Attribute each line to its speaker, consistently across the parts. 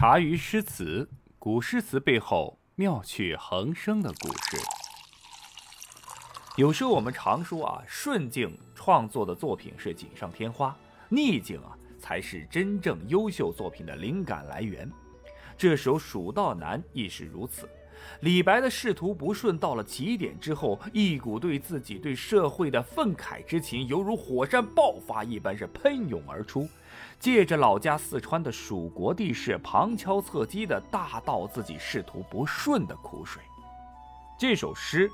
Speaker 1: 茶余诗词，古诗词背后妙趣横生的故事。有时候我们常说啊，顺境创作的作品是锦上添花，逆境啊才是真正优秀作品的灵感来源。这首《蜀道难》亦是如此。李白的仕途不顺到了极点之后，一股对自己、对社会的愤慨之情，犹如火山爆发一般，是喷涌而出。借着老家四川的蜀国地势，旁敲侧击地大道自己仕途不顺的苦水。这首诗，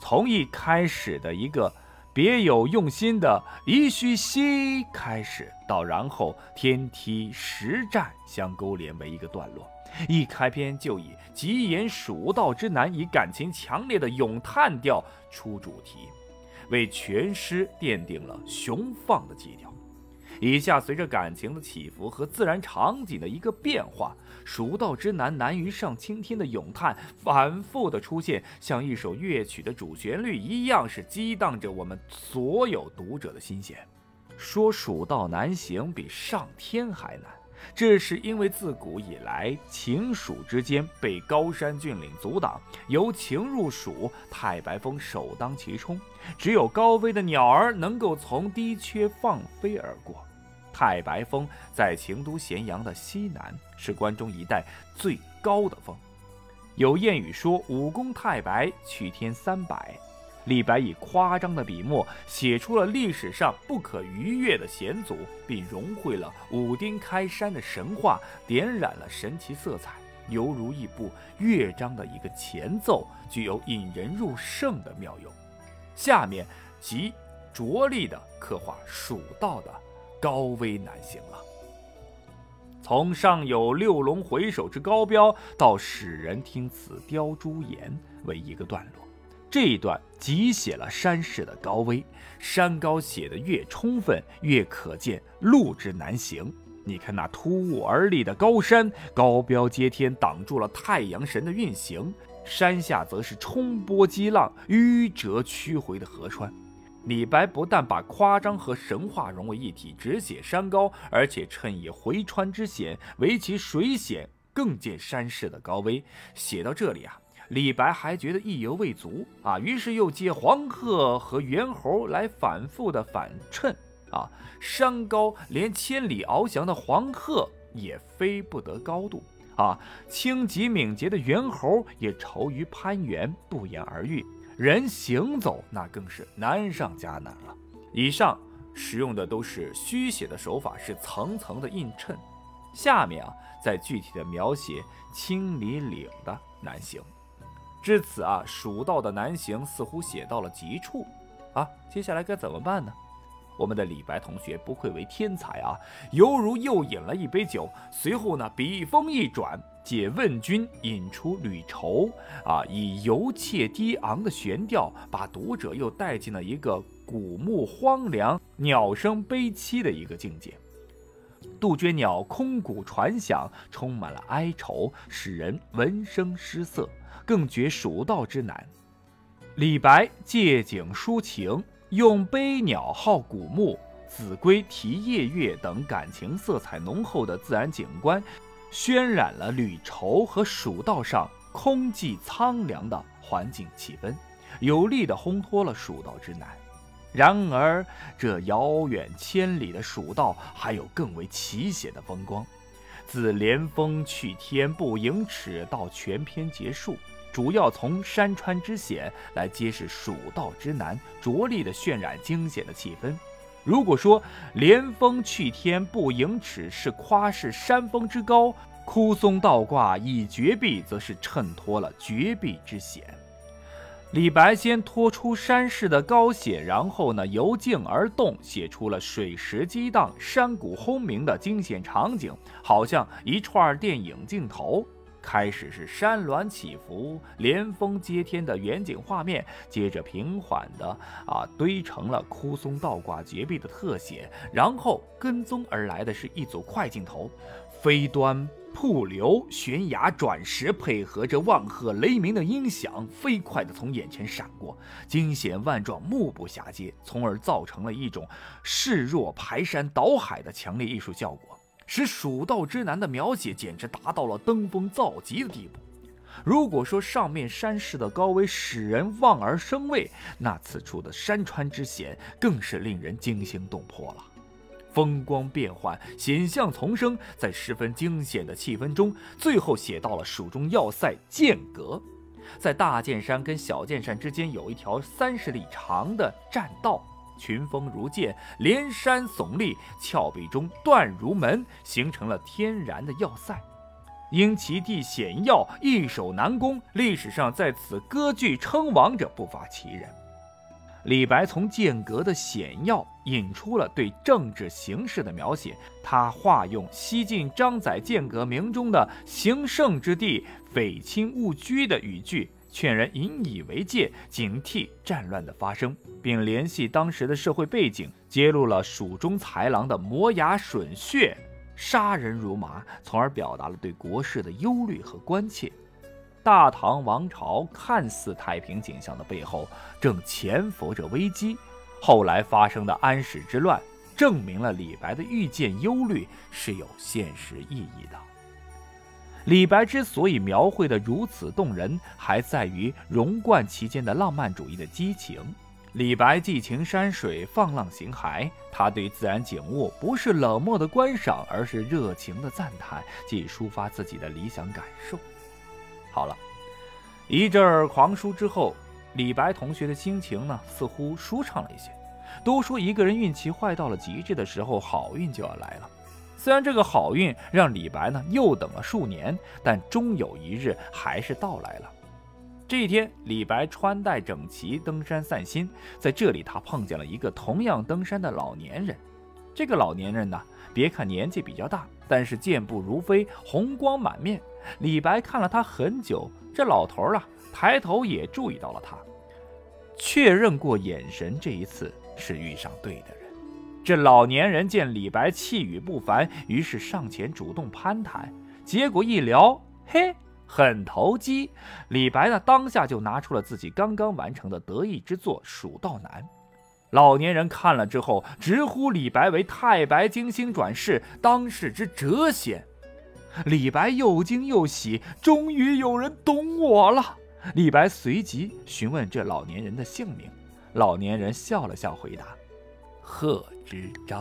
Speaker 1: 从一开始的一个别有用心的“噫吁兮”开始，到然后天梯实战相勾连为一个段落。一开篇就以极言蜀道之难，以感情强烈的咏叹调出主题，为全诗奠定了雄放的基调。以下随着感情的起伏和自然场景的一个变化，蜀道之难难于上青天的咏叹反复的出现，像一首乐曲的主旋律一样，是激荡着我们所有读者的心弦。说蜀道难行，比上天还难。这是因为自古以来，秦蜀之间被高山峻岭阻挡，由秦入蜀，太白峰首当其冲，只有高飞的鸟儿能够从低缺放飞而过。太白峰在秦都咸阳的西南，是关中一带最高的峰。有谚语说：“武功太白，去天三百。”李白以夸张的笔墨写出了历史上不可逾越的险阻，并融汇了武丁开山的神话，点染了神奇色彩，犹如一部乐章的一个前奏，具有引人入胜的妙用。下面即着力地刻画蜀道的高危难行了。从上有六龙回首之高标，到使人听此雕朱颜，为一个段落。这一段即写了山势的高危，山高写得越充分，越可见路之难行。你看那突兀而立的高山，高标接天，挡住了太阳神的运行；山下则是冲波激浪、迂折曲回的河川。李白不但把夸张和神话融为一体，只写山高，而且趁以回川之险为其水险，更见山势的高危。写到这里啊。李白还觉得意犹未足啊，于是又借黄鹤和猿猴来反复的反衬啊，山高连千里翱翔的黄鹤也飞不得高度啊，轻疾敏捷的猿猴也愁于攀援不言而喻，人行走那更是难上加难了。以上使用的都是虚写的手法，是层层的映衬，下面啊再具体的描写青里岭的南行。至此啊，蜀道的南行似乎写到了极处，啊，接下来该怎么办呢？我们的李白同学不愧为天才啊，犹如又饮了一杯酒，随后呢，笔锋一转，借问君引出旅愁，啊，以游切低昂的悬调，把读者又带进了一个古木荒凉、鸟声悲凄的一个境界。杜鹃鸟空谷传响，充满了哀愁，使人闻声失色。更觉蜀道之难。李白借景抒情，用悲鸟号古木、子规啼夜月等感情色彩浓厚的自然景观，渲染了旅愁和蜀道上空寂苍凉的环境气氛，有力地烘托了蜀道之难。然而，这遥远千里的蜀道还有更为奇险的风光。自连峰去天不盈尺到全篇结束。主要从山川之险来揭示蜀道之难，着力的渲染惊险的气氛。如果说连峰去天不盈尺是夸示山峰之高，枯松倒挂以绝壁，则是衬托了绝壁之险。李白先托出山势的高险，然后呢由静而动，写出了水石激荡、山谷轰鸣的惊险场景，好像一串电影镜头。开始是山峦起伏、连峰接天的远景画面，接着平缓的啊堆成了枯松倒挂绝壁的特写，然后跟踪而来的是一组快镜头，飞端、瀑流、悬崖、转石，配合着万壑雷鸣的音响，飞快地从眼前闪过，惊险万状，目不暇接，从而造成了一种势若排山倒海的强烈艺术效果。使蜀道之难的描写简直达到了登峰造极的地步。如果说上面山势的高危使人望而生畏，那此处的山川之险更是令人惊心动魄了。风光变幻，险象丛生，在十分惊险的气氛中，最后写到了蜀中要塞剑阁。在大剑山跟小剑山之间有一条三十里长的栈道，群峰如剑，连山耸立，峭壁中断如门，形成了天然的要塞。因其地险要，易守难攻，历史上在此割据称王者不乏其人。李白从剑阁的险要引出了对政治形势的描写，他化用西晋张载剑阁铭中的“行胜之地，匪亲勿居”的语句，劝人引以为戒，警惕战乱的发生，并联系当时的社会背景，揭露了蜀中豺狼的磨牙吮血。杀人如麻，从而表达了对国事的忧虑和关切。大唐王朝看似太平景象的背后，正潜伏着危机。后来发生的安史之乱，证明了李白的预见忧虑是有现实意义的。李白之所以描绘的如此动人，还在于融贯其间的浪漫主义的激情。李白寄情山水，放浪形骸。他对自然景物不是冷漠的观赏，而是热情的赞叹，即抒发自己的理想感受。好了，一阵儿狂书之后，李白同学的心情呢，似乎舒畅了一些。都说一个人运气坏到了极致的时候，好运就要来了。虽然这个好运让李白呢又等了数年，但终有一日还是到来了。这一天，李白穿戴整齐登山散心，在这里他碰见了一个同样登山的老年人。这个老年人呢，别看年纪比较大，但是健步如飞，红光满面。李白看了他很久，这老头儿啊，抬头也注意到了他，确认过眼神，这一次是遇上对的人。这老年人见李白气宇不凡，于是上前主动攀谈，结果一聊，嘿。很投机，李白呢当下就拿出了自己刚刚完成的得意之作《蜀道难》。老年人看了之后，直呼李白为太白金星转世，当世之谪仙。李白又惊又喜，终于有人懂我了。李白随即询问这老年人的姓名，老年人笑了笑回答：“贺知章。”